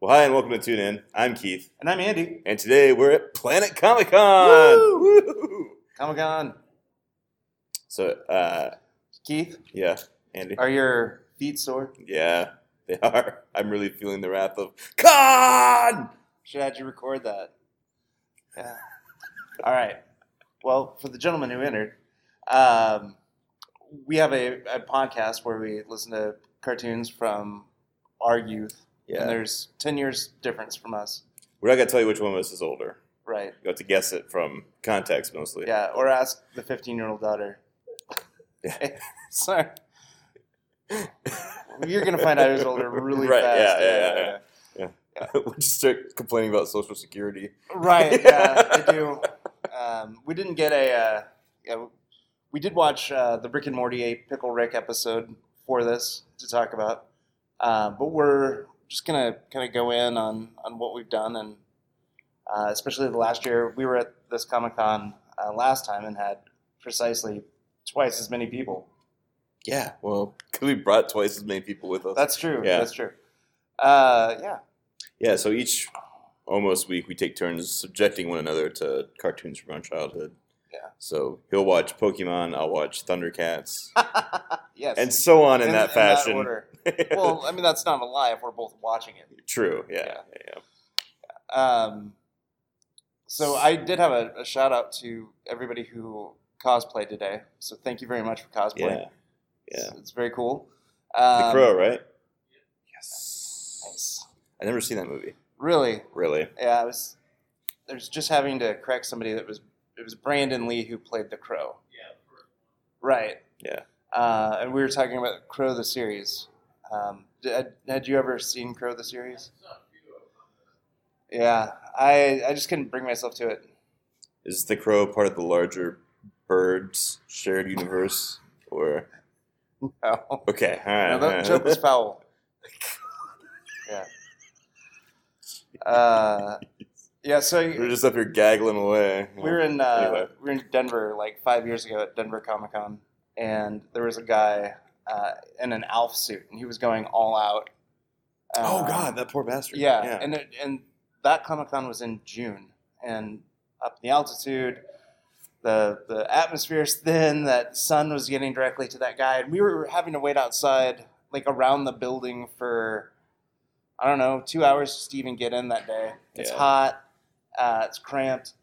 Well, hi, and welcome to Tune In. I'm Keith, And I'm Andy. and today we're at Planet Comic Con. Comic Con. So, uh, Keith, yeah, Andy. are your feet sore? Yeah, they are. I'm really feeling the wrath of Con. Should have had you record that. Yeah. All right. Well, for the gentleman who entered, um, we have a, a podcast where we listen to cartoons from our youth. Yeah, And there's 10 years difference from us. we're not gonna tell you which one of us is older. Right. You have to guess it from context mostly. Yeah. Or ask the 15 year old daughter. Yeah. Sorry. You're going to find out who's older really Right, fast. yeah, yeah, yeah. we'll just start complaining about Social Security. Right. Yeah, I do. Um, we didn't get a. Uh, yeah, we did watch uh, the Rick and Morty a Pickle Rick episode for this to talk about, uh, but we're just gonna kind of go in on on what we've done and uh, especially the last year we were at this Comic Con uh, last time and had precisely twice as many people. Yeah, well, we brought twice as many people with us. That's true. Yeah. That's true. Uh, yeah. Yeah, so each almost week we take turns subjecting one another to cartoons from our childhood. Yeah. So he'll watch Pokemon, I'll watch Thundercats, yes. and so on in, that fashion. order. well, I mean that's not a lie if we're both watching it. True. Yeah. Yeah. yeah. Um, so I did have a, a shout out to everybody who cosplayed today. So thank you very much for Yeah. cosplaying. Yeah. It's, it's very cool. The Um, Crow, right? Yes. Nice. I never seen that movie. Really? Really? Yeah. I was. There's just having to correct somebody that was. It was Brandon Lee who played the Crow. Yeah. Right. Yeah. Uh, and we were talking about Crow the series. Um, had, had you ever seen Crow the series? Yeah, I I just couldn't bring myself to it. Is the Crow part of the larger birds shared universe? Or No. okay, all right. No, that joke was foul. Yeah. Uh, yeah. So We're just up here gaggling away. we were in uh, Anyway. we were in Denver like five years ago at Denver Comic Con, and there was a guy uh, in an Alf suit, and he was going all out. Oh Um, God, that poor bastard. Yeah, yeah. and it, and that Comic Con was in June, and up in the altitude, the the atmosphere is thin. That sun was getting directly to that guy, and we were having to wait outside, like around the building for, I don't know, two hours just to even get in that day. It's Yeah. hot, uh, it's cramped,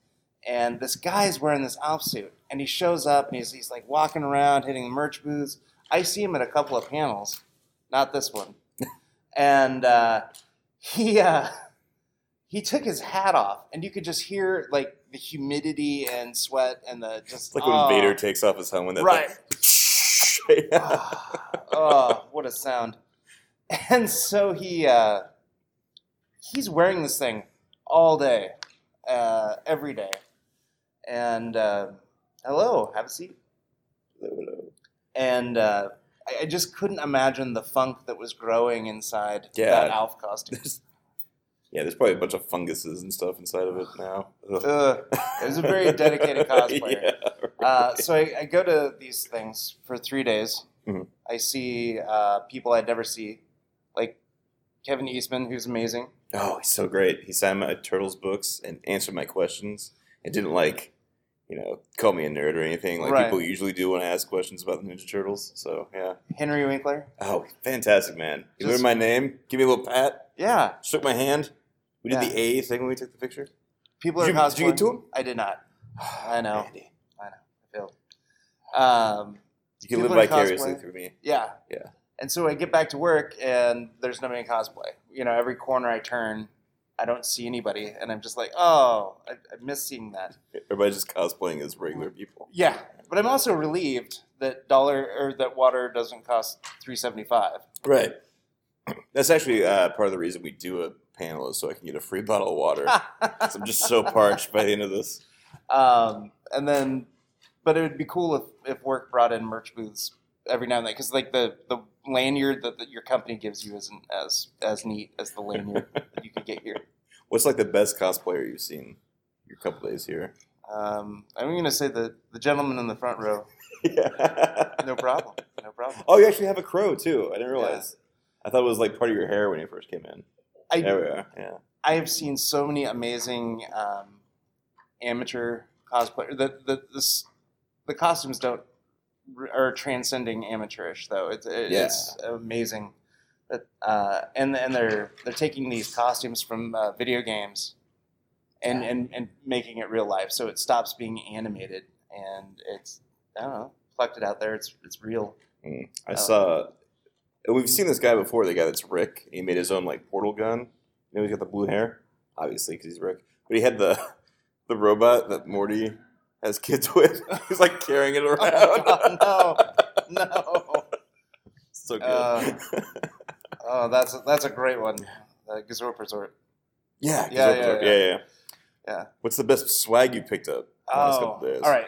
and this guy is wearing this Alf suit, and he shows up and he's he's like walking around, hitting the merch booths. I see him at a couple of panels, not this one, and uh, he. Uh, he took his hat off, and you could just hear like the humidity and sweat and the just It's like when oh, Vader takes off his helmet. right. yeah. oh, what a sound! And so he uh, he's wearing this thing all day, uh, every day, and uh, hello, have a seat. And uh, I, I just couldn't imagine the funk that was growing inside Yeah. that Alf costume. Yeah, there's probably a bunch of funguses and stuff inside of it now. Ugh. Ugh. it was a very dedicated cosplayer. yeah. Uh, so I, I go to these things for three days. Mhm. I see uh, people I'd never see, like Kevin Eastman, who's amazing. Oh, he's so great. He signed my Turtles books and answered my questions and didn't like, you know, call me a nerd or anything like Right. people usually do when I ask questions about the Ninja Turtles. So yeah. Henry Winkler. Oh, fantastic, man. You learned my name. Give me a little pat. Yeah, Shook my hand. We did Yeah. the A thing when we took the picture. people Did are you- did you get to him? I did not. I know. Andy, I know. I failed. Um, You can live vicariously cosplaying. through me. yeah, Yeah. And so I get back to work, and there's nobody in cosplay. You know, every corner I turn, I don't see anybody, and I'm just like, oh, I, I miss seeing that. Everybody's just cosplaying as regular people. Yeah, but I'm also relieved that dollar or that water doesn't cost three seventy five. Right. That's actually uh, part of the reason we do a panel is so I can get a free bottle of water. I'm just so parched by the end of this. um, and then, but it would be cool if, if work brought in merch booths every now and then because like the the lanyard that, that your company gives you isn't as as neat as the lanyard that you could get here. What's like the best cosplayer you've seen your couple days here? Um, I'm going to say the the gentleman in the front row. Yeah. No problem. No problem. Oh, you actually have a crow too. I didn't realize. I thought it was like part of your hair when you first came in. I There we are. Yeah. I have seen so many amazing um, amateur cosplay. The the this, the costumes don't are transcending amateurish though. It's it, Yeah. amazing. That, uh, and and they're they're taking these costumes from uh, video games and, and and making it real life. So it stops being animated and it's I don't know collected out there. It's it's real. Mm. I Oh. saw. We've seen this guy before. The guy that's Rick. He made his own like portal gun. You know, he's got the blue hair, obviously, because he's Rick. But he had the the robot that Morty has kids with. he's like carrying it around. Oh, no, no. so good. Uh, Oh, that's a, that's a great one. Uh, Gazorpazorp. yeah, yeah, yeah, yeah, yeah, yeah, Yeah. What's the best swag you picked up? in the last Oh, couple days? all right.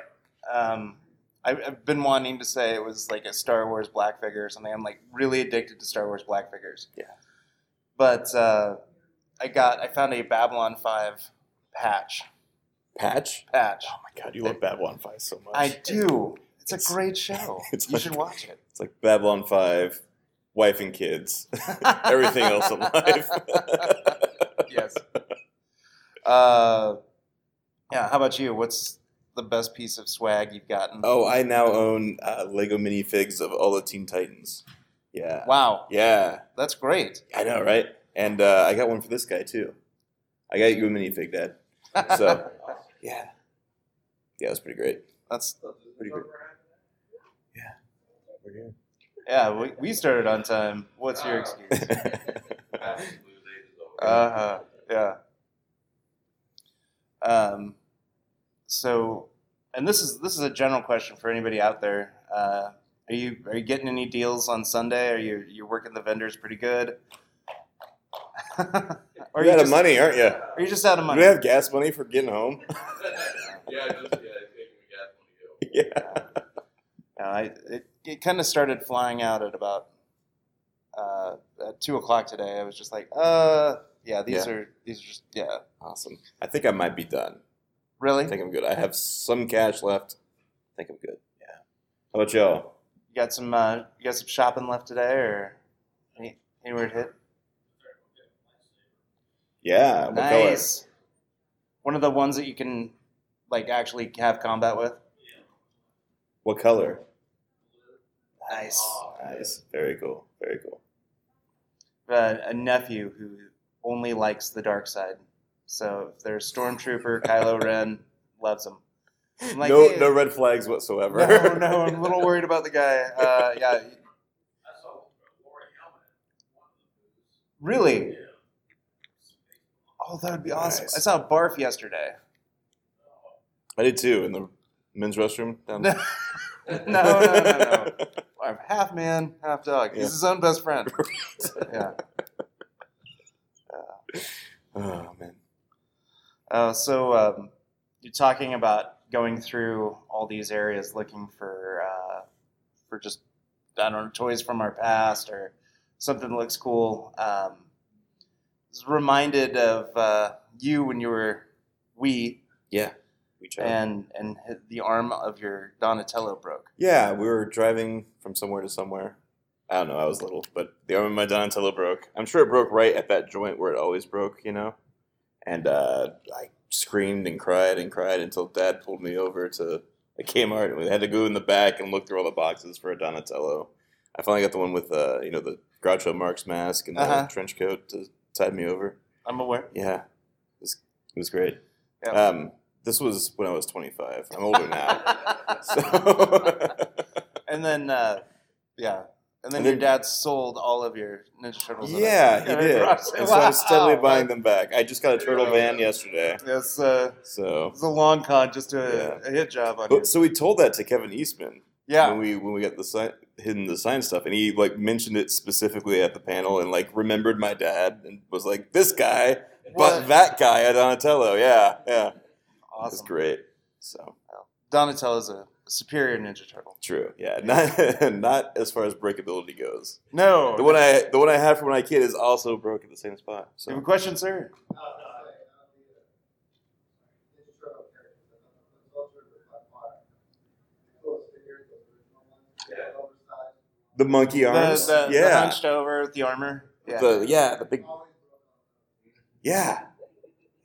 Um, I've, I've been wanting to say it was like a Star Wars black figure or something. I'm like really addicted to Star Wars black figures. Yeah. But uh, I got I found a Babylon Five patch. Patch. Patch. Oh my god, you love Babylon Five so much. I do. It's, It's- a great show. it's you like- should watch it. It's like Babylon Five, wife and kids, everything else in life. yes. Uh, yeah. How about you? What's the best piece of swag you've gotten? Oh, I now own uh, Lego minifigs of all the Teen Titans. Yeah. wow, Yeah. that's great. I know, right? And uh, I got one for this guy too. I got you a minifig, Dad. So- Yeah. Yeah, it was pretty great. that's Pretty good. We're here. yeah. We, we started on time. What's your excuse? Uh huh. Yeah. Um. So, and this is this is a general question for anybody out there. Uh, are you are you getting any deals on Sunday? Are you you working the vendors pretty good? or You're out of money, aren't you? Are you just out of money? Do we have gas money for getting home? yeah, just yeah, gas money go. yeah. Yeah, I, it it kind of started flying out at about uh, at two o'clock today. I was just like, uh, yeah, these Yeah. are these are just yeah, Awesome. I think I might be done. really. I think I'm good. I have some cash left. I think I'm good. Yeah. How about y'all? You got some uh, you got some shopping left today, or any, anywhere to hit? Yeah. What color? nice. One of the ones that you can like actually have combat with. What color? Nice. Nice. Very cool. Very cool. Uh, a nephew who only likes the dark side. So if there's stormtrooper, Kylo Ren loves him. I'm like, no, hey- no red flags whatsoever. No, no, I'm a little worried about the guy. Uh, yeah, I saw really. Oh, that would be awesome. Nice. I saw a Barf yesterday. I did too in the men's restroom down No, no, no, no, no. I'm half man, half dog. Yeah. He's his own best friend. yeah. Oh man. Uh, so um, you're talking about going through all these areas looking for uh, for just I don't know toys from our past or something that looks cool. Um, was reminded of uh, you when you were wee Yeah. We tried. and and the arm of your Donatello broke. Yeah, we were driving from somewhere to somewhere. I don't know. I was little, but the arm of my Donatello broke. I'm sure it broke right at that joint where it always broke, you know. And uh, I screamed and cried and cried until Dad pulled me over to a Kmart, and we had to go in the back and look through all the boxes for a Donatello. I finally got the one with, uh, you know, the Groucho Marx mask and the Uh-huh. trench coat to tide me over. I'm aware. Yeah, it was, it was great. Yeah. Um, this was when I was 25. I'm older now, so. and then uh, yeah, and then And your then- dad sold all of your Ninja Turtles. Yeah, he did. garage. And so I'm steadily Wow. buying them back. I just got a turtle van yesterday, Yes, uh, so. it's a long con, just a, Yeah. a hit job on. But, so we told that to Kevin Eastman Yeah, when we when we got the sign, hidden the sign stuff, and he like mentioned it specifically at the panel and like remembered my dad and was like, "This guy, but What? that guy at Donatello, yeah, yeah, it's awesome. great." So Donatello's a superior Ninja Turtle. true, yeah, not not as far as breakability goes. No, The one I the one I had from when I kid is also broke at the same spot. you have a question, sir? Uh, the monkey arms, the, the yeah, hunched over the armor. Yeah. the yeah the big Yeah,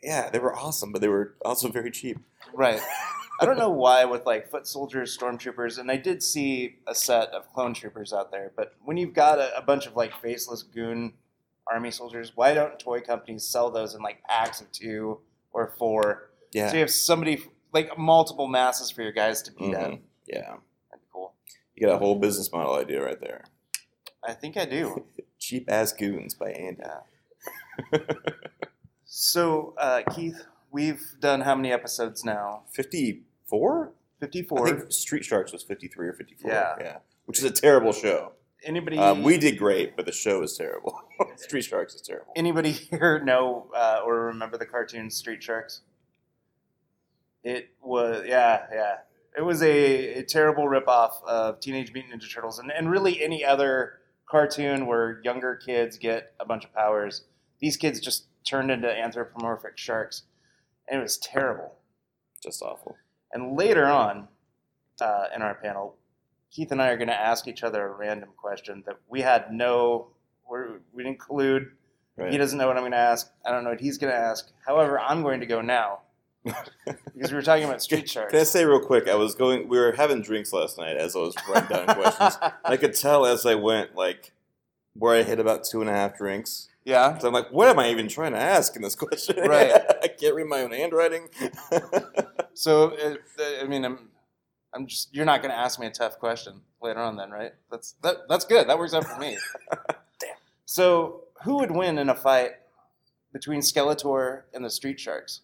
yeah, they were awesome, but they were also very cheap. Right. I don't know why with like foot soldiers, stormtroopers, and I did see a set of clone troopers out there. But when you've got a, a bunch of like faceless goon army soldiers, why don't toy companies sell those in like packs of two or four? Yeah, So you have somebody like multiple masses for your guys to beat at. Mhm. yeah. That'd be cool. You got a whole business model idea right there. I think I do. Cheap ass goons by Andy. Yeah. So uh, Keith, we've done how many episodes now? Fifty-four. I Fifty-four. think Street Sharks was fifty-three or fifty-four. Yeah. yeah, which is a terrible show. Anybody? Um, we did great, but the show is terrible. Street Sharks is terrible. Anybody here know uh, or remember the cartoon Street Sharks? It was yeah yeah. It was a, a terrible ripoff of Teenage Mutant Ninja Turtles and, and really any other cartoon where younger kids get a bunch of powers. These kids just turned into anthropomorphic sharks, and it was terrible. Just awful. And later on uh, in our panel, Keith and I are going to ask each other a random question that we had no, we're, we didn't include. Right. He doesn't know what I'm going to ask. I don't know what he's going to ask. However, I'm going to go now because we were talking about street sharks. Can I say real quick? I was going. We were having drinks last night as I was writing down questions. I could tell as I went, like where I hit about two and a half drinks. yeah. So I'm like, what am I even trying to ask in this question? Right. I can't read my own handwriting. So I mean, I'm, I'm just. You're not going to ask me a tough question later on, then, right? That's that. That's good. That works out for me. Damn. So, who would win in a fight between Skeletor and the Street Sharks?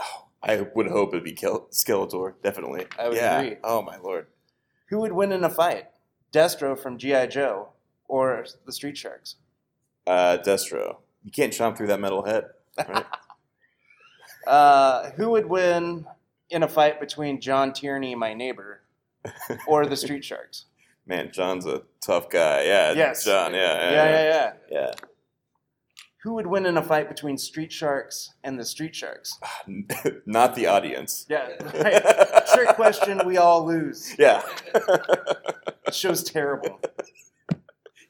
oh, I would hope it'd be Kel- Skeletor. Definitely. I would yeah. agree. Oh my lord. Who would win in a fight? Destro from GI Joe or the Street Sharks? Uh, Destro. You can't chomp through that metal head. Right? Uh, who would win in a fight between John Tierney, my neighbor, or the Street Sharks? Man, John's a tough guy. Yeah. Yes. John. Yeah. Yeah, Yeah. yeah, yeah. yeah. Who would win in a fight between Street Sharks and the Street Sharks? Not the audience. Yeah, right. Trick question, we all lose. Yeah. The show's terrible.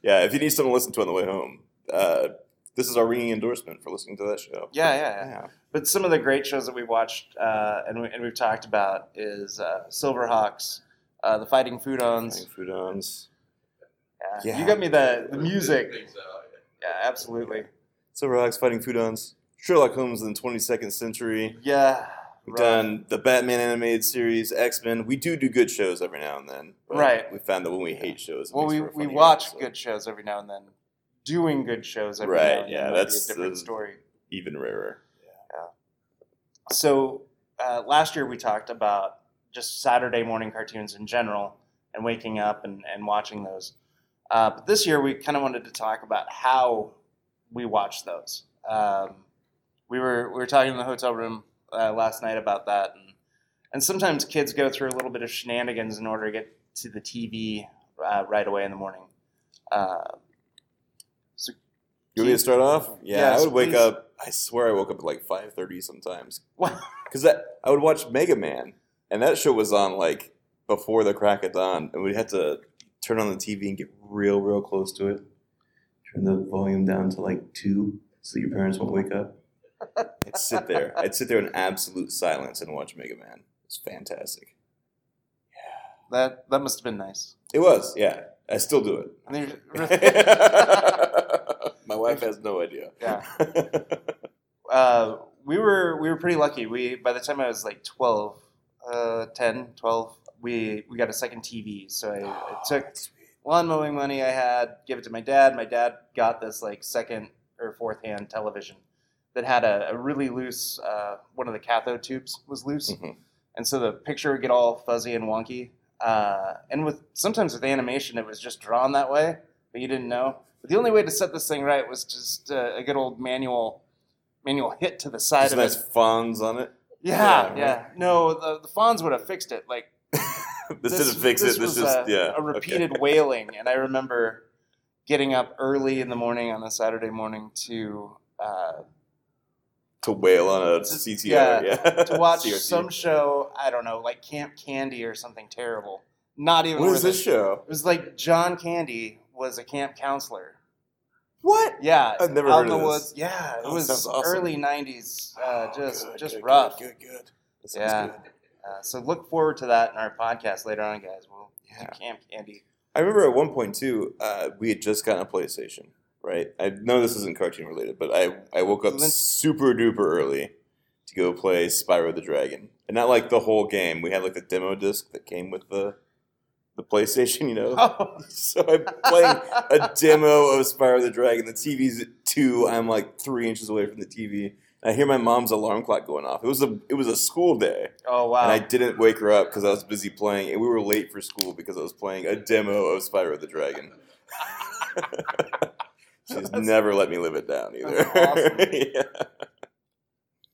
yeah. If you need something to listen to on the way home, uh, this is our ringing endorsement for listening to that show. Yeah, yeah, yeah. Yeah. But some of the great shows that we've watched uh, and, we, and we've talked about is uh, Silverhawks, uh, the Fighting Foodons. Flying Foodons. Yeah. Yeah. You got me the, the music. Things out, Yeah, absolutely. Silverhawks fighting Foodons. Sherlock Holmes in the 22nd century. Yeah. We've right. done the Batman animated series, X Men. We do do good shows every now and then. Right. We found that when we hate shows, Well, we, we watch episode. good shows every now and then. Doing good shows every Right, now and yeah, then be that's a different story. Even rarer. Yeah. So uh, last year we talked about just Saturday morning cartoons in general and waking up and, and watching those. Uh, but this year we kind of wanted to talk about how we watch those. Um, we were we were talking in the hotel room uh, last night about that, and and sometimes kids go through a little bit of shenanigans in order to get to the TV uh, right away in the morning. Uh, You want me to start off? Yeah, Yes, I would wake please. up. I swear I woke up at like 5:30 sometimes well, because I would watch Mega Man, and that show was on like before the crack of dawn, and we'd have to turn on the TV and get real, real close to it. Turn the volume down to like two, so your parents won't wake up. I'd sit there. I'd sit there in absolute silence and watch Mega Man. It's fantastic. Yeah. That that must have been nice. It was, yeah. I still do it. My wife has no idea. Yeah. uh, we were we were pretty lucky. We by the time I was like 12, uh, 10, 12, we we got a second TV. So I, I took lawn mowing money I had, give it to my dad. My dad got this like second or fourth hand television that had a, a really loose uh, one of the cathode tubes was loose, Mhm. and so the picture would get all fuzzy and wonky. Uh, and with sometimes with animation, it was just drawn that way, but you didn't know. But the only way to set this thing right was just uh, a good old manual manual hit to the side Just of nice it. Fonz on it. Yeah, yeah, yeah. No, the, the Fonz would have fixed it. Like this, didn't fix it. This was just a, yeah. a okay. repeated wailing, and I remember getting up early in the morning on a Saturday morning to uh, to wail on a CTR. yeah, Yeah, to watch CRT. some show. I don't know, like Camp Candy or something terrible. Not even. What was this it. show? It was like John Candy was a camp counselor. What? Yeah, I've never heard in the of woods. this. Yeah, it Oh, was awesome. early '90s. Uh, Oh, just good, just good, rough. Good, good, good. That sounds Yeah. good. Uh, so look forward to that in our podcast later on, guys. We'll Yeah. do Camp Candy. I remember at one point too, uh, we had just gotten a PlayStation, right? I know this isn't cartoon related, but I, I woke up super duper early to go play Spyro the Dragon, and not like the whole game. We had like the demo disc that came with the the PlayStation, you know. Oh, So I'm playing a demo of Spyro the Dragon. The TV's at two. I'm like three inches away from the TV. I hear my mom's alarm clock going off. It was a it was a school day. oh wow. And I didn't wake her up because I was busy playing, and we were late for school because I was playing a demo of Spyro the Dragon. She's never let me live it down either. Awesome. yeah.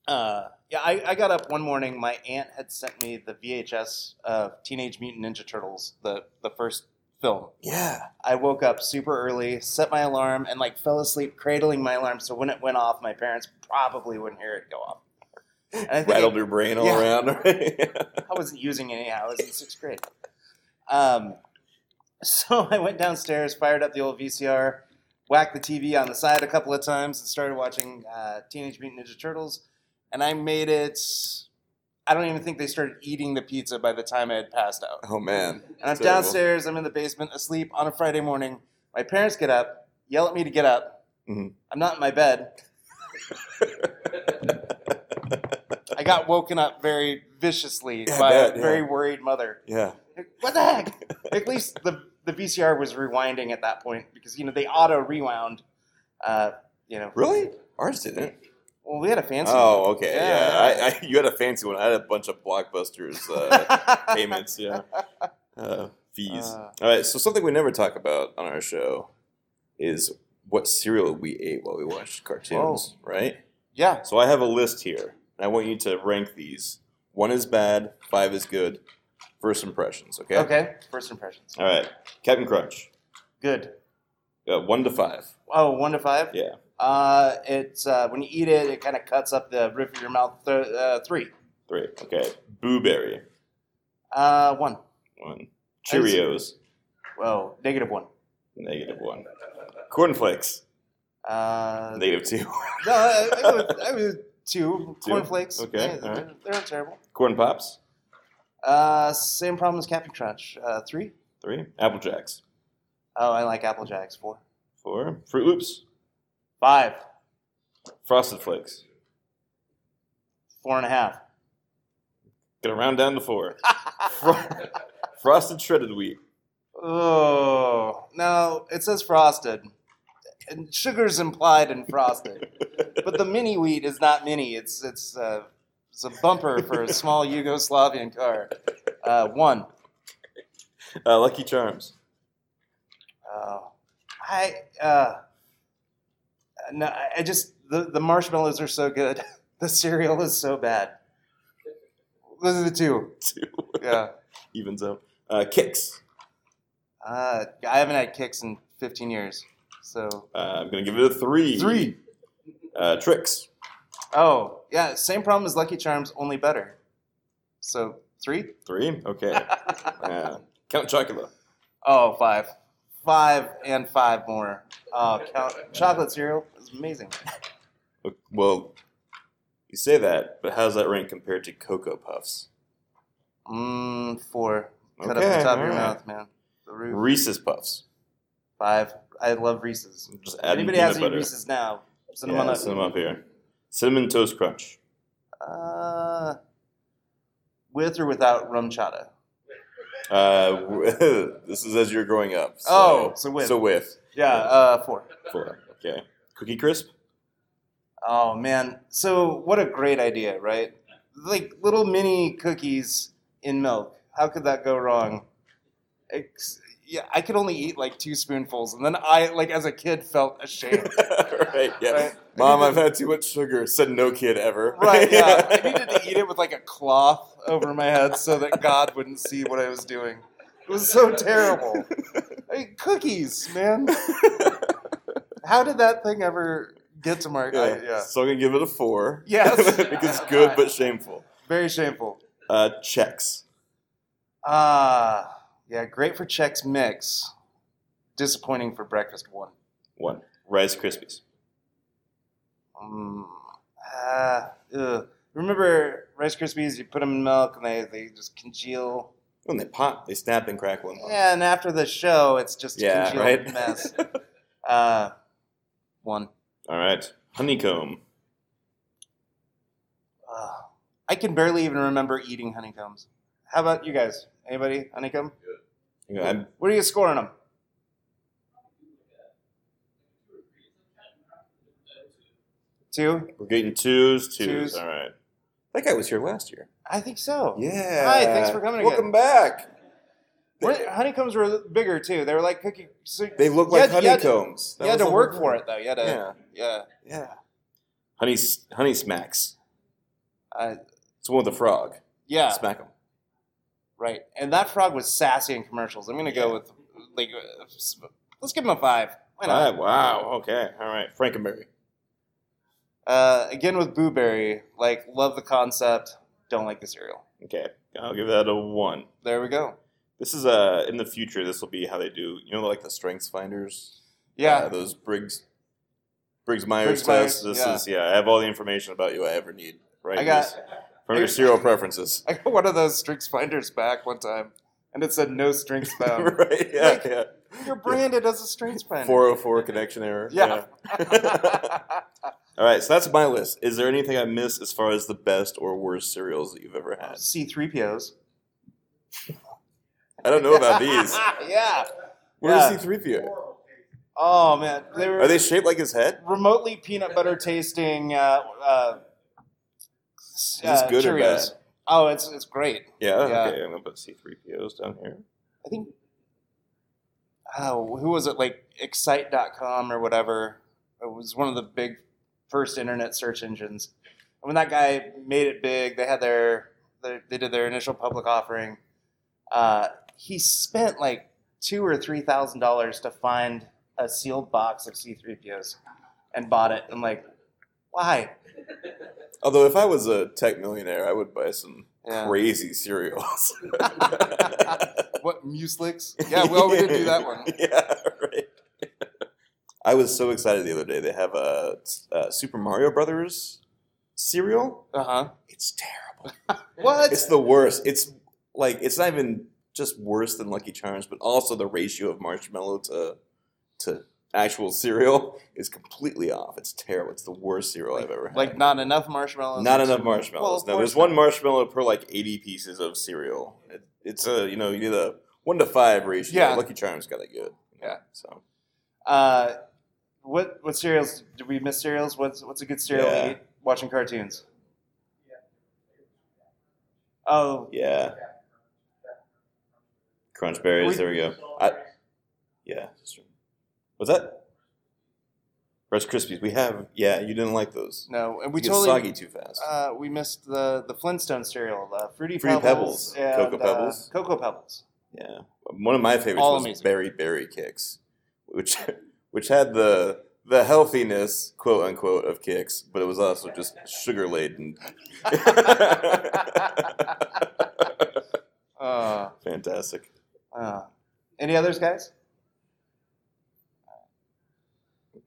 Uh, yeah, I, I got up one morning. My aunt had sent me the VHS of Teenage Mutant Ninja Turtles, the the first film. yeah. I woke up super early, set my alarm, and like fell asleep cradling my alarm. So when it went off, my parents probably wouldn't hear it go off. And I think Rattled it- her brain all Yeah. around. I wasn't using it anyhow. I was in sixth grade. Um, so I went downstairs, fired up the old VCR, whacked the TV on the side a couple of times, and started watching uh, Teenage Mutant Ninja Turtles. And I made it. I don't even think they started eating the pizza by the time I had passed out. oh man. And I'm Terrible. downstairs. I'm in the basement, asleep on a Friday morning. My parents get up, yell at me to get up. Mhm. I'm not in my bed. I got woken up very viciously Yeah, by bet, a yeah. very worried mother. Yeah. Like, What the heck? At least the the VCR was rewinding at that point because you know they auto rewound. Uh, you know, Really? Ours didn't. Well, we had a fancy. Oh, okay. Yeah. Yeah. I, I, you had a fancy one. I had a bunch of blockbusters uh, payments. Yeah. Uh, fees. Uh. All right. So something we never talk about on our show is what cereal we ate while we watched cartoons. Right. yeah. So I have a list here, and I want you to rank these. One is bad. Five is good. First impressions. Okay. Okay. First impressions. All right. Captain Crunch. Good. Uh, one to five. Oh, one to five. Yeah. Uh, it's uh, when you eat it, it kind of cuts up the roof of your mouth. Th- uh, three. Three. Okay. Boo Berry. Uh, one. One. Cheerios. Whoa, negative one. Negative one. Cornflakes. Uh, Negative two. no, I, I, go I with two. Two? Cornflakes. Okay, Yeah, all they're, right. they're not terrible. Corn Pops. Uh, same problem as Captain Crunch. Uh, three. Three. Apple Jacks. Oh, I like Apple Jacks. Four. Four. Froot Loops. Five. Frosted Flakes. Four and a half. Gonna round down to four. Frosted Shredded Wheat. Oh no, it says frosted, and sugar's implied in frosted, but the mini wheat is not mini. It's it's uh, it's a bumper for a small Yugoslavian car. Uh, one. Uh, Lucky Charms. Oh, I uh, no, I- just the the marshmallows are so good. The cereal is so bad. Those are the two. Two. Yeah. Even out. Uh, Kix. Uh, I haven't had Kix in 15 years, so Uh, I'm gonna give it a three. Three. Uh, Trix. Oh, yeah, same problem as Lucky Charms, only better. So, three? Three. Okay. Uh, Count Chocula. oh, five. Five and five more. Uh, oh, count. chocolate cereal is amazing. Uh, well, you say that, but how's that rank compared to Cocoa Puffs? Mmm, four. Cut up the top of your alright. mouth, man. The roof. Reese's Puffs. Five. I love Reese's. Just adding anybody has any. Reese's now, send them yeah, on up. send them up here. Cinnamon Toast Crunch. Uh, with or without RumChata? Uh, this is as you're growing up. So, Oh, so with. So with. Yeah, uh, four. Four. Okay. Cookie Crisp. Oh man, so what a great idea, right? Like little mini cookies in milk. How could that go wrong? Ex- yeah, I could only eat like two spoonfuls, and then I, like as a kid, felt ashamed. right. Yeah. Right. Mom, I've had too much sugar. Said no kid ever. right? Yeah, I needed to eat it with like a cloth over my head so that God wouldn't see what I was doing. It was so terrible. I mean, cookies, man. How did that thing ever get to market? yeah. yeah, So I'm gonna give it a four. Yes. because it's good but shameful. very shameful. Uh, Chex. Ah, yeah, great for Chex Mix. Disappointing for breakfast one. One. Rice Krispies. Um, uh, ugh. Remember Rice Krispies? You put them in milk and they, they just congeal. When they pop, they snap and crackle and pop. Yeah, and after the show, it's just a Yeah, congealed right? mess. Uh, one. All right. Honeycomb. Uh, I can barely even remember eating honeycombs. How about you guys? Anybody honeycomb? You know, I'm, What are you scoring them? Two? we're getting twos, twos. Twos. All right. That guy was here last year. I think so. Yeah. Hi, thanks for coming Welcome back. We're- honeycombs were bigger too. They were like cookie. So They look like had- you had to- honeycombs. That You had to the work for it though. You had to. Yeah. Yeah. Yeah. Honey, honey smacks. Uh, It's the one with the frog. yeah. Smack him. Right. And that frog was sassy in commercials. I'm gonna go with like, uh, let's give him a five. Why not? Ah, wow. Okay. All right. Frankenberry. Uh, again with Booberry, like love the concept, don't like the cereal. Okay. I'll give that a one. There we go. This is uh in the future. This will be how they do. You know, like the strengths finders. Yeah. Uh, those Briggs Briggs Myers Briggs Myers, tests. This yeah. is yeah. I have all the information about you I ever need. Right. I got- This- from your cereal preferences. I got one of those strings finders back one time, and it said no strings found. right. Yeah. Like- yeah. You're branded as a strings finder. Four hundred four connection error. Yeah. all right. So that's my list. Is there anything I missed as far as the best or worst cereals that you've ever had? C3POs. I don't know about these. yeah. Where's Yeah. C three PO? Oh man, they were Are they shaped like his head? remotely peanut butter tasting. Uh, uh, Is this uh, good or bad? Oh, it's it's great. Yeah. Yeah. Okay. I'm gonna put C three POs down here. I think. Oh, who was it? Like Excite.com or whatever. It was one of the big first internet search engines. And when that guy made it big, they had their, their they did their initial public offering. Uh, he spent like two or three thousand dollars to find a sealed box of C3POs and bought it. I'm like, why? Although if I was a tech millionaire, I would buy some Yeah. crazy cereals. What Mueslix? Yeah, well, we did do that one. yeah, right. I was so excited the other day. They have a, uh Super Mario Brothers cereal. Uh huh. It's terrible. What? It's the worst. It's like it's not even just worse than Lucky Charms, but also the ratio of marshmallow to to actual cereal is completely off. It's terrible. It's the worst cereal I've ever had. Like not enough marshmallows. Not enough some- marshmallows. Well, no, there's one marshmallow per like 80 pieces of cereal. It, it's a you know you need a one to five ratio. Yeah. Lucky Charms got it good. Yeah. So Uh, what what cereals? Did we miss cereals? What's what's a good cereal Yeah. to eat? Watching cartoons. Oh, yeah, crunch berries. We- there we go. I, yeah. What's that? Rice Krispies. We have. Yeah, you didn't like those. no, and we totally soggy too fast. uh, we missed the the Flintstone cereal, uh, fruity, Fruity pebbles, Pebbles, and, Cocoa uh, Pebbles. cocoa pebbles. Yeah, one of my favorites All was amazing. Berry Berry Kix, which which had the the healthiness quote unquote of Kix, but it was also just sugar laden. Uh, Fantastic. uh, any others, guys?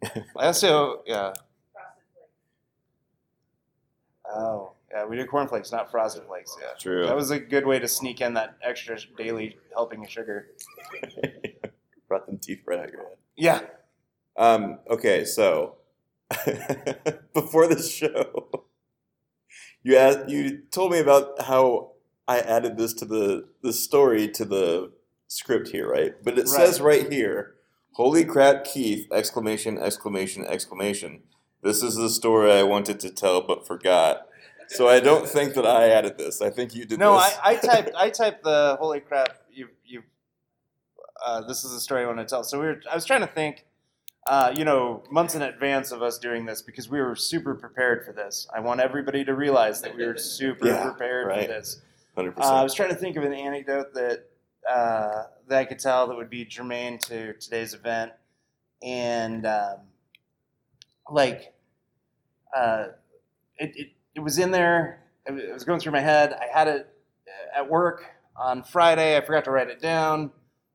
I also yeah. Oh yeah, we did cornflakes, not frosted flakes. Yeah. True. That was a good way to sneak in that extra daily helping of sugar. Brought them teeth right out your head. Yeah. Um, okay, so before this show, you asked, you told me about how I added this to the the story to the script here, right? But it says right here, "Holy crap, Keith!" Exclamation! Exclamation! Exclamation! This is the story I wanted to tell but forgot. So I don't think that I added this. I think you did No, this. I, I typed I typed the holy crap. You you. Uh, this is the story I want to tell. So we were. I was trying to think. Uh, you know, months in advance of us doing this because we were super prepared for this. I want everybody to realize that we were super Yeah, prepared right. for this. Hundred Uh, I was trying to think of an anecdote that uh, that I could tell that would be germane to today's event, and um, like uh, it, it it was in there. It was- going through my head. I had it uh, at work on Friday. I forgot to write it down.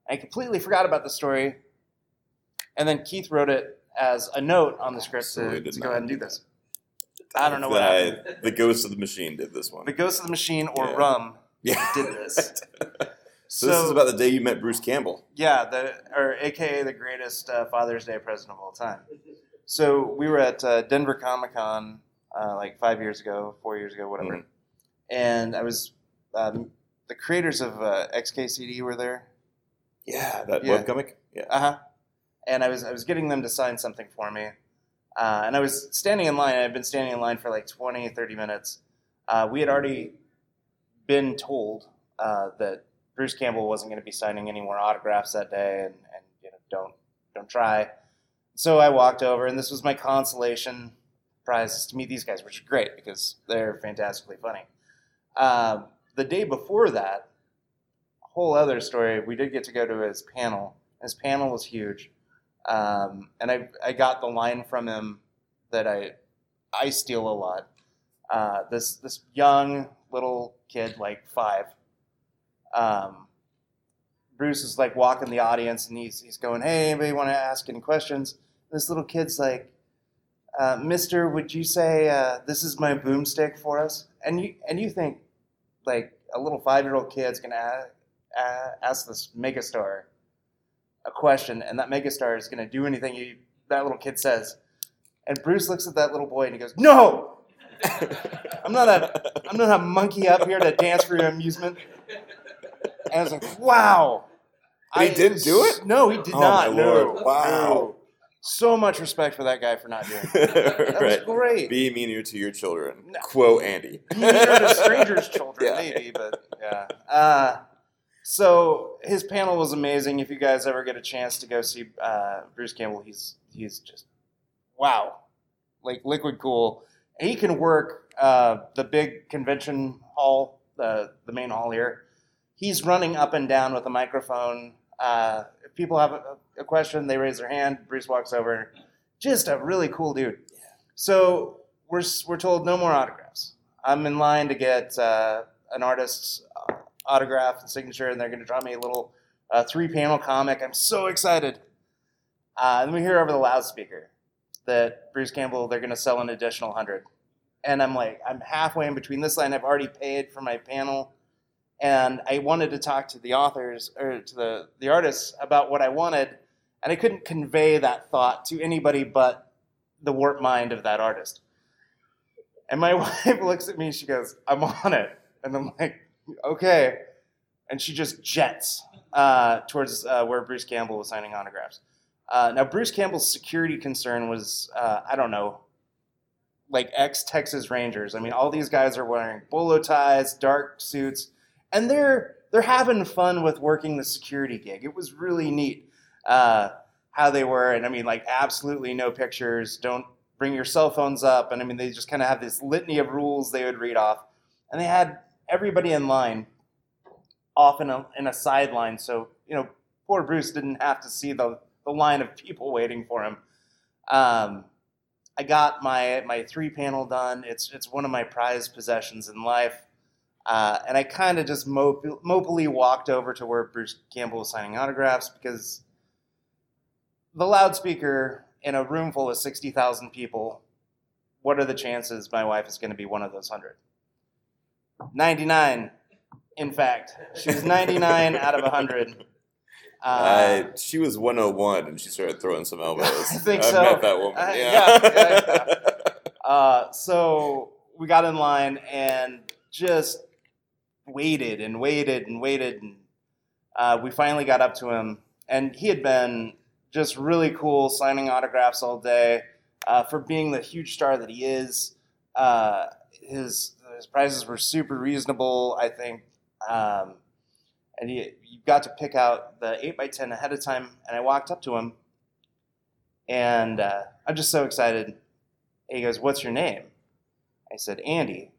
I completely forgot about the story, and then Keith wrote it as a note on the script to, to go ahead and do this. I don't know what the, the ghost of the machine did this one. The Ghost of the Machine or Yeah. Rum yeah. did this. so, this is about the day you met Bruce Campbell. Yeah, the or AKA the greatest uh, Father's Day present of all time. So we were at uh, Denver Comic Con uh, like five years ago, four years ago, whatever, Mhm. and I was um, the creators of uh, XKCD were there. Yeah, that Yeah. webcomic. Yeah. Uh huh. And I was I was getting them to sign something for me, uh, and I was standing in line. I'd been standing in line for like 20, 30 minutes. Uh, we had already been told uh, that Bruce Campbell wasn't going to be signing any more autographs that day, and, and you know don't don't try. So I walked over, and this was my consolation prize to meet these guys, which is great because they're fantastically funny. Um, the day before that, whole other story. We did get to go to his panel. His panel was huge, um, and I I got the line from him that I I steal a lot. Uh, this this young little kid, like five. Um, Bruce is like walking the audience, and he's he's going, "Hey, anybody want to ask any questions?" This little kid's like, uh, "Mister, would you say uh, this is my boomstick for us?" And you and you think, like a little five year old kid's gonna a- a- ask this megastar a question, and that megastar is gonna do anything you, that little kid says. And Bruce looks at that little boy and he goes, "No, I'm not a I'm not a monkey up here to dance for your amusement." And I was like, "Wow." He didn't do it? No, he did Oh, not. my no, Lord. Wow. no. So much respect for that guy for not doing it. That was right. great. Be meaner to your children. No. Quote Andy. Meaner to strangers' children, Yeah. maybe, but yeah. Uh, so his panel was amazing. If you guys ever get a chance to go see uh, Bruce Campbell, he's he's just wow, like liquid cool. He can work uh, the big convention hall, the the main hall here. He's running up and down with a microphone. Uh, if people have a, a question, they raise their hand. Bruce walks over. Just a really cool dude. So we're we're told no more autographs. I'm in line to get uh, an artist's autograph and signature, and they're going to draw me a little uh, three panel comic. I'm so excited. Uh, and we hear over the loudspeaker that Bruce Campbell they're going to sell an additional hundred, and I'm like I'm halfway in between this line. I've already paid for my panel, and I wanted to talk to the authors or to the the artists about what I wanted, and I couldn't convey that thought to anybody but the warped mind of that artist. And my wife looks at me, she goes, I'm on it. And I'm like, okay. And she just jets uh, towards uh, where Bruce Campbell was signing autographs. Uh, now, Bruce Campbell's security concern was, uh, I don't know, like ex Texas Rangers. I mean, all these guys are wearing bolo ties, dark suits, and they're they're having fun with working the security gig. It was really neat uh, how they were, and I mean, like absolutely no pictures. Don't bring your cell phones up, and I mean, they just kind of have this litany of rules they would read off, and they had everybody in line off in a in a sideline, so you know, poor Bruce didn't have to see the the line of people waiting for him. Um, I got my my three panel done. It's it's one of my prized possessions in life. Uh, and I kind of just mop- mopily walked over to where Bruce Campbell was signing autographs because the loudspeaker in a room full of 60,000 people, what are the chances my wife is going to be one of those 100? 99, in fact. She was 99 out of 100. Uh, I, she was 101 and she started throwing some elbows. I think I've so. met that woman. Uh, yeah. yeah, Uh, so we got in line and just waited and waited and waited, and uh, we finally got up to him. And he had been just really cool, signing autographs all day. Uh, for being the huge star that he is, uh, his his prices were super reasonable. I think, um, and he you got to pick out the eight x ten ahead of time. And I walked up to him, and uh, I'm just so excited. He goes, "What's your name?" I said, "Andy."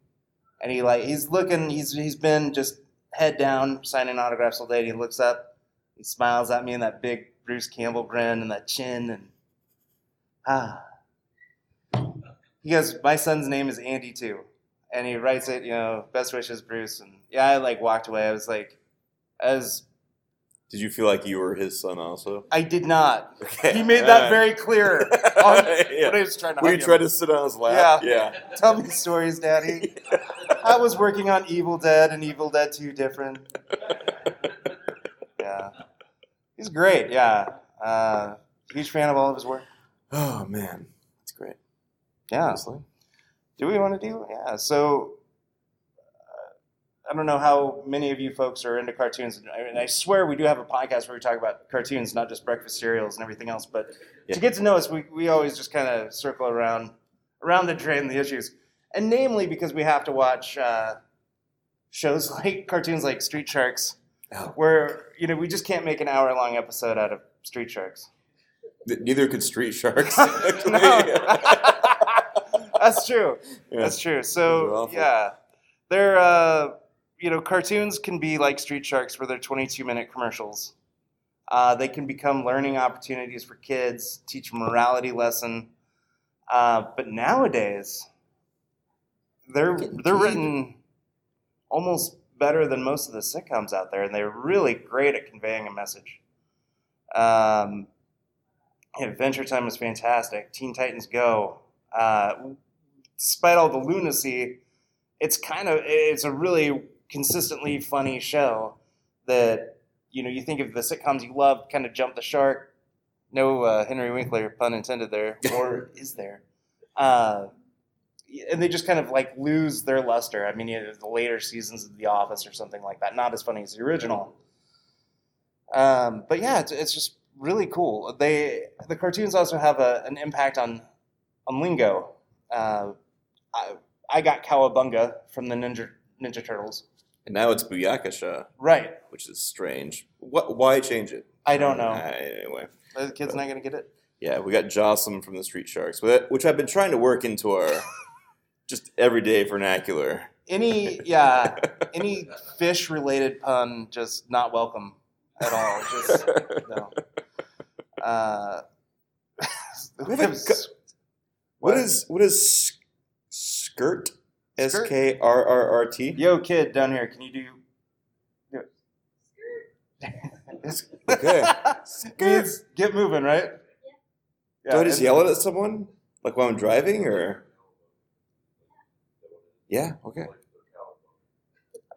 And he like he's looking. He's he's been just head down signing autographs all day. And he looks up. He smiles at me and that big Bruce Campbell grin and that chin and ah. He goes, "My son's name is Andy too," and he writes it. You know, best wishes, Bruce. And yeah, I like walked away. I was like, I was Did you feel like you were his son also? I did not. Okay. He made that very clear. On, Yeah. When I was trying to hug you him. to sit on his lap? Yeah. Tell me stories, Daddy. I was working on Evil Dead and Evil Dead 2 different. Yeah. He's great, yeah. Uh, huge fan of all of his work. Oh man, that's great. Yeah. Honestly. Do we want to do? Yeah. So I don't know how many of you folks are into cartoons, and I, and I swear we do have a podcast where we talk about cartoons, not just breakfast cereals and everything else. But Yeah. to get to know us, we, we always just kind of circle around around the drain the issues, and namely because we have to watch uh, shows like cartoons like Street Sharks, Oh. where you know we just can't make an hour long episode out of Street Sharks. Neither could Street Sharks. That's true. Yeah. That's true. So yeah, they're uh, you know cartoons can be like Street Sharks, where they're 22 minute commercials. Uh, they can become learning opportunities for kids, teach a morality lesson. Uh, but nowadays, they're they're written almost better than most of the sitcoms out there, and they're really great at conveying a message. Um, Adventure Time is fantastic. Teen Titans Go. Uh, despite all the lunacy, it's kind of it's a really consistently funny show that you know you think of the sitcoms you love kind of jump the shark. No uh, Henry Winkler pun intended there, or is there? Uh, and they just kind of like lose their luster. I mean, you know, the later seasons of The Office or something like that, not as funny as the original. Um, but yeah, it's, it's just really cool. They the cartoons also have a, an impact on on lingo. Uh, I, I got cowabunga from the Ninja Ninja Turtles. And now it's Booyakasha, Right. which is strange. What? Why change it? I don't know. Uh, anyway, the kid's not gonna get it. yeah, we got Jocelyn from the Street Sharks, which I've been trying to work into our just everyday vernacular. Any yeah, any fish related pun just not welcome at all. Just no. Uh, We what is, what is skirt? S Skirt? K R R R T. Yo, kid down here, can you do? do it? Okay. Means get moving, right? Yeah. Do I just yell it at someone like while I'm driving, or? Yeah. Okay.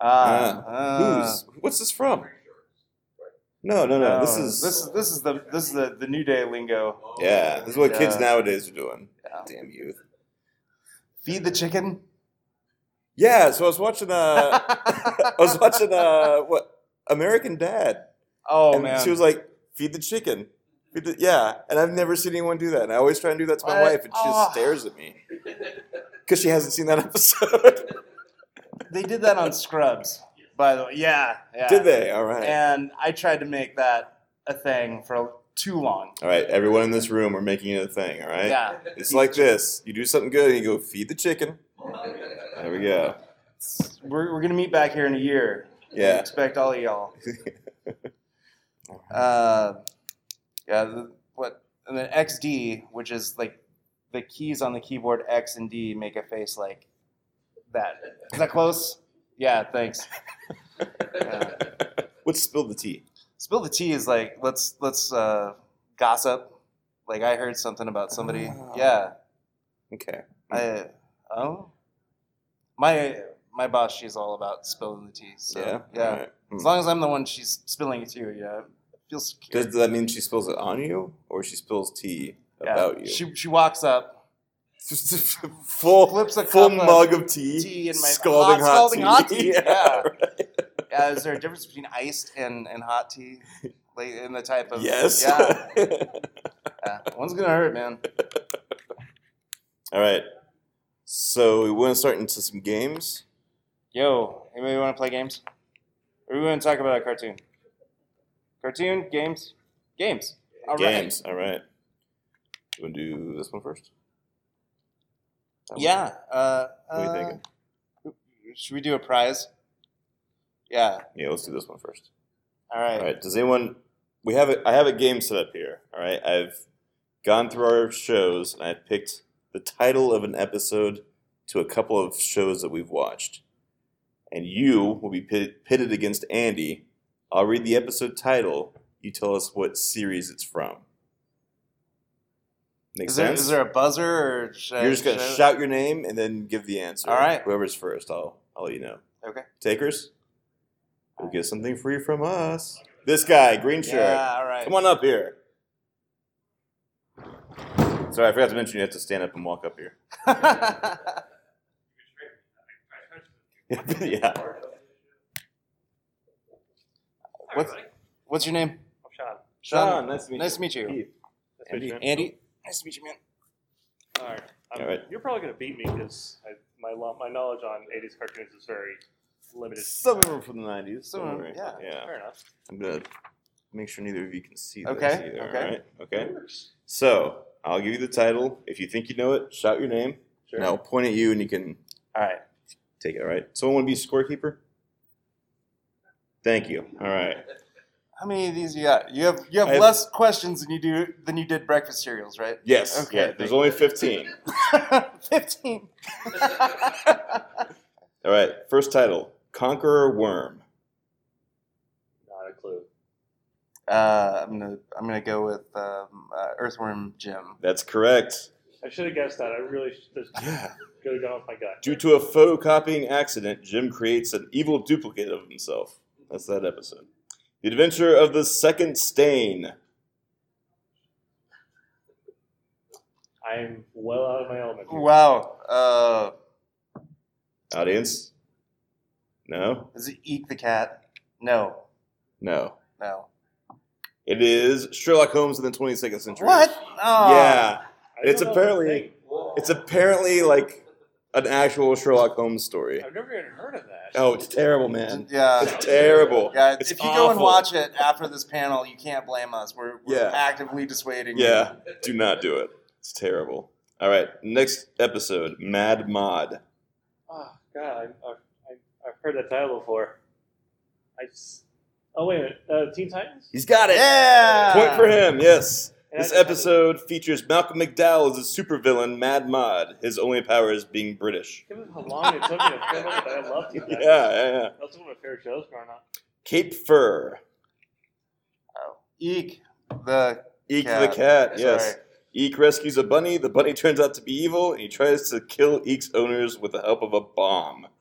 Ah, Ah, ah. Who's? What's this from? No, no, no. This No, is this is this is the this is the, the new day lingo. yeah. This is what kids Yeah. nowadays are doing. Yeah. Damn youth. Feed the chicken. Yeah. So I was watching. Uh, I was watching. Uh, what? American Dad. oh and man, she was like, "Feed the chicken." Feed the, yeah, and I've never seen anyone do that. And I always try and do that to my What? wife, and she Oh. just stares at me because she hasn't seen that episode. they did that on Scrubs, by the way. Yeah, yeah. Did they? All right. And I tried to make that a thing for too long. All right, everyone in this room, we're making it a thing. All right. Yeah, It's like this: you do something good, and you go feed the chicken. There we go. we're we're gonna meet back here in a year. Yeah. expect all of y'all. Uh, yeah, the, what and then XD, which is like the keys on the keyboard X and D make a face like that. Is that close? Yeah, thanks. Yeah. What's spill the tea? Spill the tea is like let's let's uh, gossip. Like I heard something about somebody. Oh. Yeah, Okay. I oh my my boss. She's all about spilling the tea. So, yeah. yeah. Right. Hmm. As long as I'm the one she's spilling it to, yeah, it feels secure. Does that mean she spills it on you, or she spills tea Yeah. about you? She she walks up, full flips a full of mug of tea, tea in my scalding hot, scalding hot tea. Yeah. Yeah. right. Yeah, is there a difference between iced and, and hot tea? Like in the type of Yes. Yeah, yeah. One's gonna hurt, man. All right. So we want to start into some games. Yo, anybody want to play games? Or we want to talk about a cartoon? Cartoon games, games. All right. games. All right. You want to do this one first? That one? Yeah. Uh, What are you uh, thinking? Should we do a prize? Yeah. Yeah, let's do this one first. All right. All right. Does anyone? We have a. I have a game set up here. All right. I've gone through our shows and I've picked the title of an episode to a couple of shows that we've watched, and you will be pit, pitted against Andy I'll read the episode title. You tell us what series it's from. Makes Is there, sense? is there a buzzer or should You're just gonna should I- shout your name and then give the answer. All right. Whoever's first, I'll I'll let you know. Okay. Takers, we'll get something free from us. This guy, green shirt. Yeah, all right. Come on up here. Sorry, I forgot to mention you have to stand up and walk up here. yeah. What's, what's your name? I'm Sean. Sean, nice to meet Nice you. to meet you. Keith. Nice to meet you, man. Andy. Nice to meet you, man. All right. I'm- All um, right. You're probably going to beat me because my lo- my knowledge on 80s cartoons is very limited. Some of them are from the 90s. Some Don't of 'em, worry. yeah. yeah. Fair enough. I'm going to make sure neither of you can see this Okay, either. okay. All right. Okay. So, I'll give you the title. If you think you know it, shout your name. Sure. And I'll point at you and you can All right. take it, all right? Someone want to be scorekeeper? Thank you. All right. How many of these you got? You have you have have- less questions than you do than you did breakfast cereals, right? Yes. Okay, Yeah, there's you. only 15. Fifteen. All right. First title Conqueror Worm. Not a clue. Uh, I'm gonna I'm gonna go with um, uh, Earthworm Jim. That's correct. I should have guessed that. I really should Yeah. have gone with my gut. Due to a photocopying accident, Jim creates an evil duplicate of himself. That's that episode. The Adventure of the Second Stain. I'm well out of my element. here. Wow. Uh, Audience? No? is it Eek the cat? No. No. No. It is Sherlock Holmes in the 22nd century. What? Oh. Yeah. It's apparently- It's apparently like an actual Sherlock Holmes story. I've never even heard of that. Oh, it's terrible, man. Yeah. It's terrible. Yeah, It's if you go and watch it after this panel, you can't blame us. We're, we're Yeah. actively dissuading you. Yeah, do not do it. It's terrible. All right, next episode Mad Mod. Oh, God. I, I, I, I've heard that title before. I s- oh, wait a minute. Uh, Teen Titans? He's got it. Yeah. Point for him, yes. And This just had to- episode features Malcolm McDowell as a supervillain, Mad Mod. His only power is being British. Given how long it took me to figure out that I love Teen Yeah, Titans. yeah, yeah. That's one of my favorite shows growing up. Cape Fur. Oh. Eek the Eek cat. the cat, yes. Sorry. Eek rescues a bunny. The bunny turns out to be evil, and he tries to kill Eek's owners with the help of a bomb.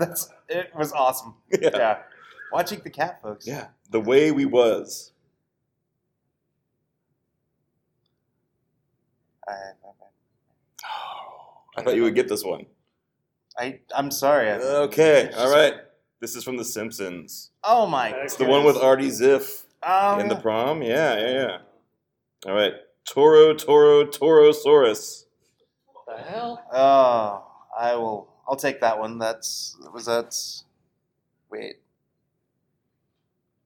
That's it was awesome. Yeah. Yeah. Watch Eek the cat, folks. Yeah. The way we was. I, I thought you would get this one. I, I am sorry. I, Okay, all right. This is from The Simpsons. Oh my. It's It's the one with Artie Ziff Oh, in the prom. Yeah, yeah, yeah. All right. Toro, Toro, Torosaurus. What the hell? Oh, I will. I'll take that one. That's was that. Wait.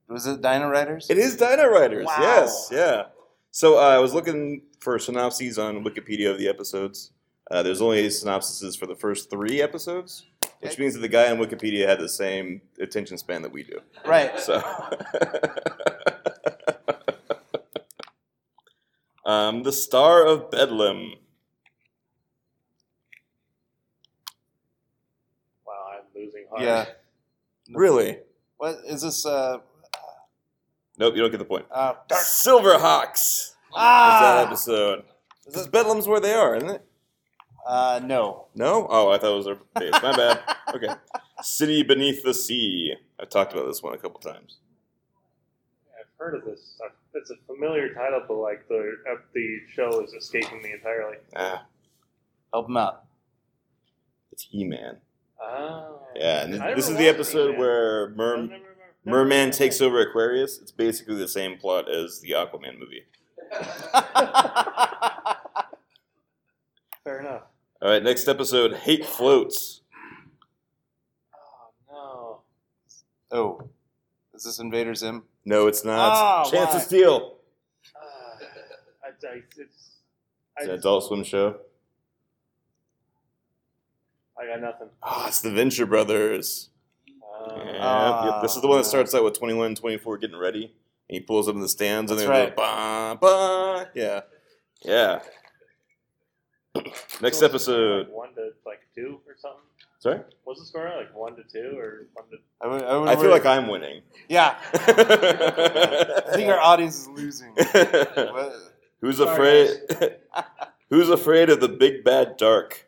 Was it Dino Riders? It is Dino Riders. Wow. Yes, yeah. So uh, I was looking for synopses on Wikipedia of the episodes. Uh, there's only synopsises for the first three episodes, which Okay. means that the guy on Wikipedia had the same attention span that we do. Right. So, um, the Star of Bedlam. I'm. Yeah. Really? What is this? Uh. Nope, you don't get the point. uh dark. Silverhawks. Is that Ah. episode? Because Bedlam's where they are, isn't it? Uh. No. No? Oh, I thought it was their base. My bad. Okay. City Beneath the Sea. I've talked about this one a couple times. I've heard of this. It's a familiar title, but like the uh, the show is escaping me entirely. Ah, Help him out. it's He Man. Oh. Yeah, and I this is the episode He-Man. where Mer- never- never- Merman takes over Aquarius. It's basically the same plot as the Aquaman movie. Fair enough. All right, next episode Hate Floats. Oh no. oh. Is this Invader Zim? No, it's not. Ah, Chance why? to Steal. Uh, I, I, it's. It's an Adult Swim show. I got nothing. Oh, it's the Venture Brothers. Uh, Yeah, Ah, yep. This is the one that starts out with 21, 24 getting ready. And he pulls up in the stands and they're right. bah, bah. Yeah. Yeah. Next so episode. Like one to like two or something. Sorry? Was What's the score? Like one to two or one to? I, would, I, would I feel like I'm winning. Yeah. I think our audience is losing. Who's Sorry, afraid? Who's afraid of the big bad dark?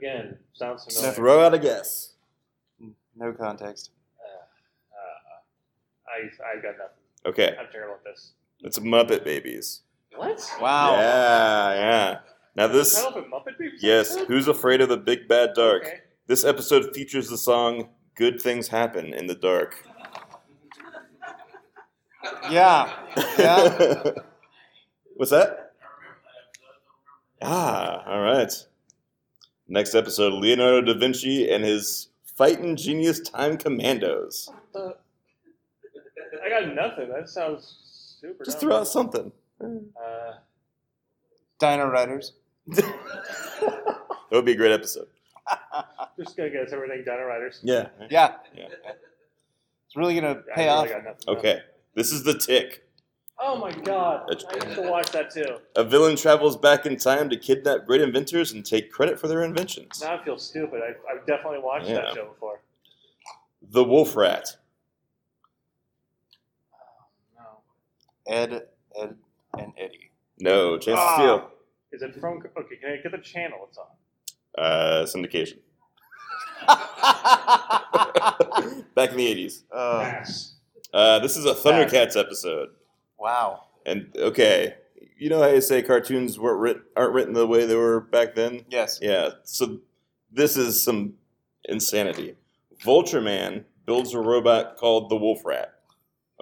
Again, sounds familiar. Throw out a guess. no context. Uh, I I got nothing. Okay, I'm terrible at this. it's Muppet Babies. What? Wow. Yeah, yeah. Now this, Title of a Muppet Babies yes. episode? Who's afraid of the big bad dark? Okay. This episode features the song "Good Things Happen in the Dark." Yeah. Yeah. What's that? Ah, all right. Next episode: Leonardo da Vinci and his fighting genius time commandos. I got nothing. That sounds super. Just throw out something. Uh, Dino Riders. that would be a great episode. just gonna guess everything. Dino Riders. Yeah. Yeah. Yeah. It's really gonna I pay really off. got nothing. Okay. This is the tick. Oh my god! I used to watch that too. A villain travels back in time to kidnap great inventors and take credit for their inventions. Now I feel stupid. I, I've definitely watched Yeah. that show before. The Wolf Rat. No. Ed, Ed, and Eddie. No, Chance Ah. to Steal. Is it from? Okay, can I get the channel it's on? Uh, syndication. Back in the 80s. Oh, Pass. Uh, this is a Thundercats episode. Wow. And, okay, you know how you say cartoons weren't writ- aren't written the way they were back then? Yes. Yeah, so this is some insanity. Vulture Man builds a robot called the Wolf Rat.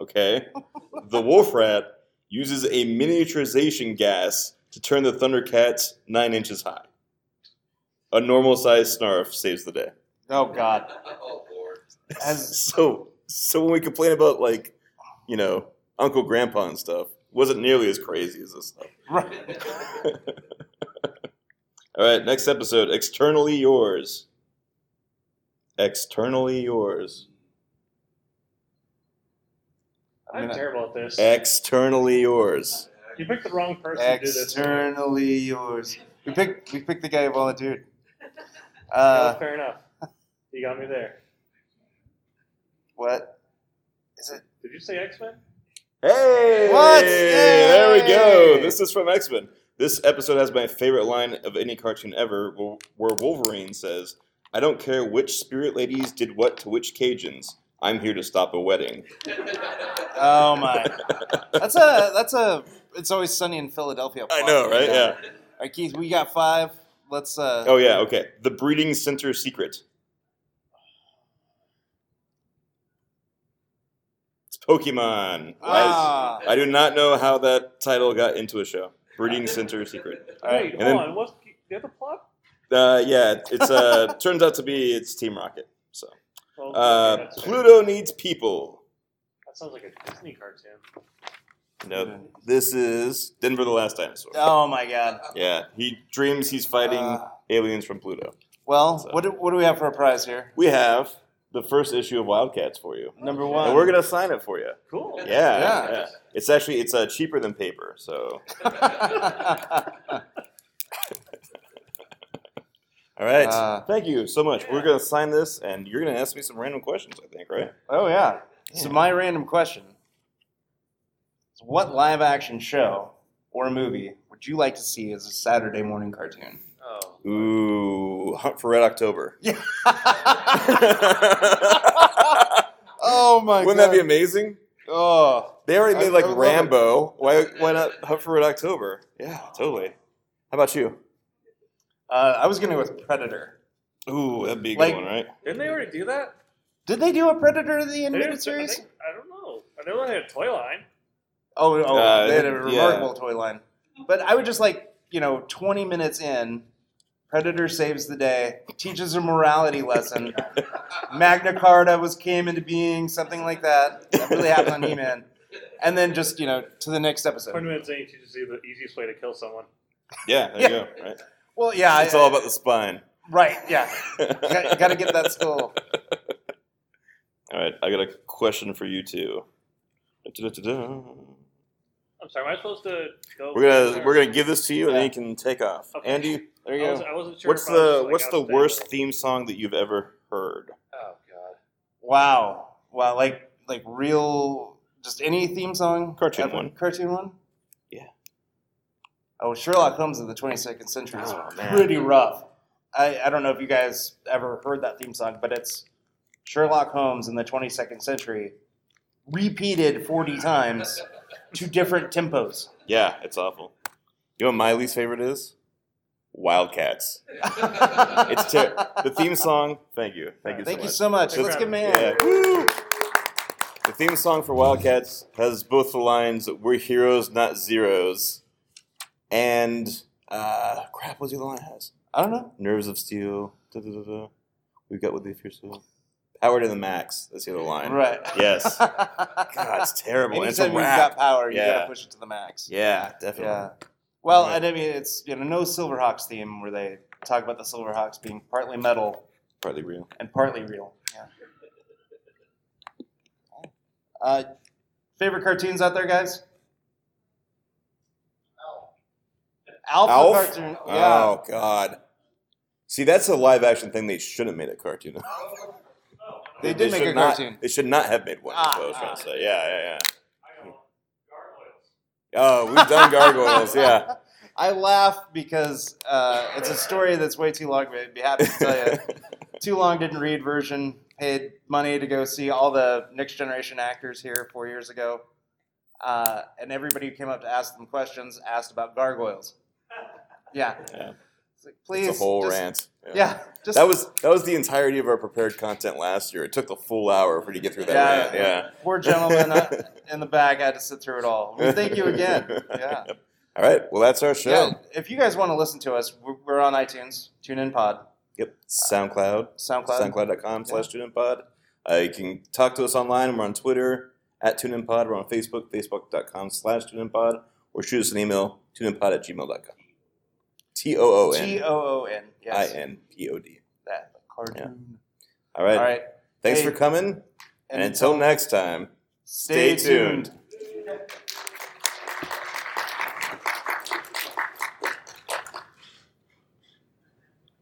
Okay? the Wolf Rat uses a miniaturization gas to turn the Thundercats nine inches high. A normal sized snarf saves the day. Oh God. Oh, Lord. As So so when we complain about like, you know, Uncle Grandpa and stuff, wasn't nearly as crazy as this stuff. right. All right, next episode, X-Ternally Yours. X-Ternally Yours. I'm I'm terrible at this. X-Ternally Yours. You picked the wrong person to do this. X-Ternally Yours. We picked. We picked the guy who volunteered. Yeah, Uh, fair enough. You got me there. what is it? Did you say X Men? Hey! What? There we go. This is from X Men. This episode has my favorite line of any cartoon ever, where Wolverine says, "I don't care which spirit ladies did what to which Cajuns. I'm here to stop a wedding." Oh my. That's a. That's a. It's always sunny in Philadelphia. I know, right? Yeah. All right, Keith. We got five. Let's. uh Oh yeah. Okay. The breeding center secret. It's Pokemon. I, Ah. I do not know how that title got into a show. Breeding center secret. All right. Wait, and hold then- on. What's the other plot? Uh, yeah, it's uh turns out to be it's Team Rocket. So Well, uh, okay, that's fair. Pluto needs people. That sounds like a Disney cartoon. No, this is Denver the Last Dinosaur. Oh my God. Yeah, he dreams he's fighting Uh, aliens from Pluto. Well, So- what do, what do we have for a prize here? We have the first issue of Wildcats for you, Number one. and we're gonna sign it for you. Cool. Yeah, Yeah. yeah. It's actually it's uh, cheaper than paper. So all right, Uh, thank you so much. We're gonna sign this, and you're gonna ask me some random questions. I think, right? oh yeah. So Yeah. my random question is: What live action show or movie would you like to see as a Saturday morning cartoon? Oh. Ooh, Hunt for Red October. Yeah. oh my god Wouldn't god. that be amazing? Oh. They already I- made like I would love it. Rambo. Why why not Hunt for Red October? Yeah, totally. How about you? Uh, I was gonna go with Predator. Ooh, that'd be a good Like- one, right? Didn't they already do that? Did they do a Predator in the animated didn't- I, series? think, I don't know. I know they had a toy line. Oh, oh Uh, they had a yeah. remarkable toy line. But I would just like, you know, 20 minutes in, Predator saves the day, teaches a morality lesson. Magna Carta was came into being, something like that. That really happened on He-Man. And then just, you know, to the next Twenty episode. minutes in, you teaches you the easiest way to kill someone. Yeah, there Yeah. you go. Right. Well, yeah. It's I- all about the spine. Right, yeah. Got, got to get that skull. All right, I got a question for you too. Da-da-da-da. I'm sorry. Am I supposed to go? We're gonna we're gonna give this to you, and then you can take off. Okay. Andy, there you I, go. I wasn't sure. What's if I was the like, what's the outstanding. worst theme song that you've ever heard? Oh god. Wow. Wow. Like like real, just any theme song. Cartoon ever? one. Cartoon one. Yeah. Oh, Sherlock Holmes of the 22nd century is Oh, man. pretty rough. I, I don't know if you guys ever heard that theme song, but it's Sherlock Holmes in the 22nd century, repeated 40 times to different tempos. Yeah, it's awful. You know what my least favorite is? Wildcats. It's ter- the theme song. Thank you, thank you. Thank so you much. so much. Thanks Let's for give him a having hand. Yeah. Woo! The theme song for Wildcats has both the lines "We're heroes, not zeros," and uh, crap. What's the other line has? I don't know. Nerves of steel. Da, da, da, da. We've got what they fear so. Power to the max. That's the other line. Right. Yes. God, it's terrible. And it's a you've rap. got power, you Yeah. gotta push it to the max. Yeah, definitely. Yeah. Well, Right. and I mean, it's you know no Silverhawks theme where they talk about the Silverhawks being partly metal Partly real. and partly real. Yeah. Uh, favorite cartoons out there, guys? Alpha Alf? cartoon. Yeah. Oh God. See, that's a live action thing they shouldn't have made a cartoon. They did make should a not- cartoon. They should not have made one. Ah, is what I was trying ah. to say. Yeah, yeah, yeah. Oh, we've done gargoyles. Yeah. I laugh because uh, it's a story that's way too long. But I'd be happy to tell you. too long didn't read version. Paid money to go see all the next generation actors here four years ago, uh, and everybody who came up to ask them questions asked about gargoyles. Yeah. Yeah. Like, please. it's a whole just- rant. Yeah. Just That was that was the entirety of our prepared content last year. It took the full hour for you to get through that Yeah, rant. Yeah. Poor gentleman uh, in the back had to sit through it all. Thank you again. Yeah. All right. Well, that's our show. Yeah. If you guys want to listen to us, we're- on iTunes, ToonIn Pod, Yep. SoundCloud. SoundCloud. SoundCloud.com slash ToonInPod. Uh, you can talk to us online. We're on Twitter at ToonInPod. We're on Facebook, Facebook.com slash ToonInPod. Or shoot us an email, ToonInPod at gmail.com. T O O T N O O N. I Yes. N P O D. That cartoon. All right. All right. Thanks Hey. for coming. And, until next time, Stay stay tuned. tuned.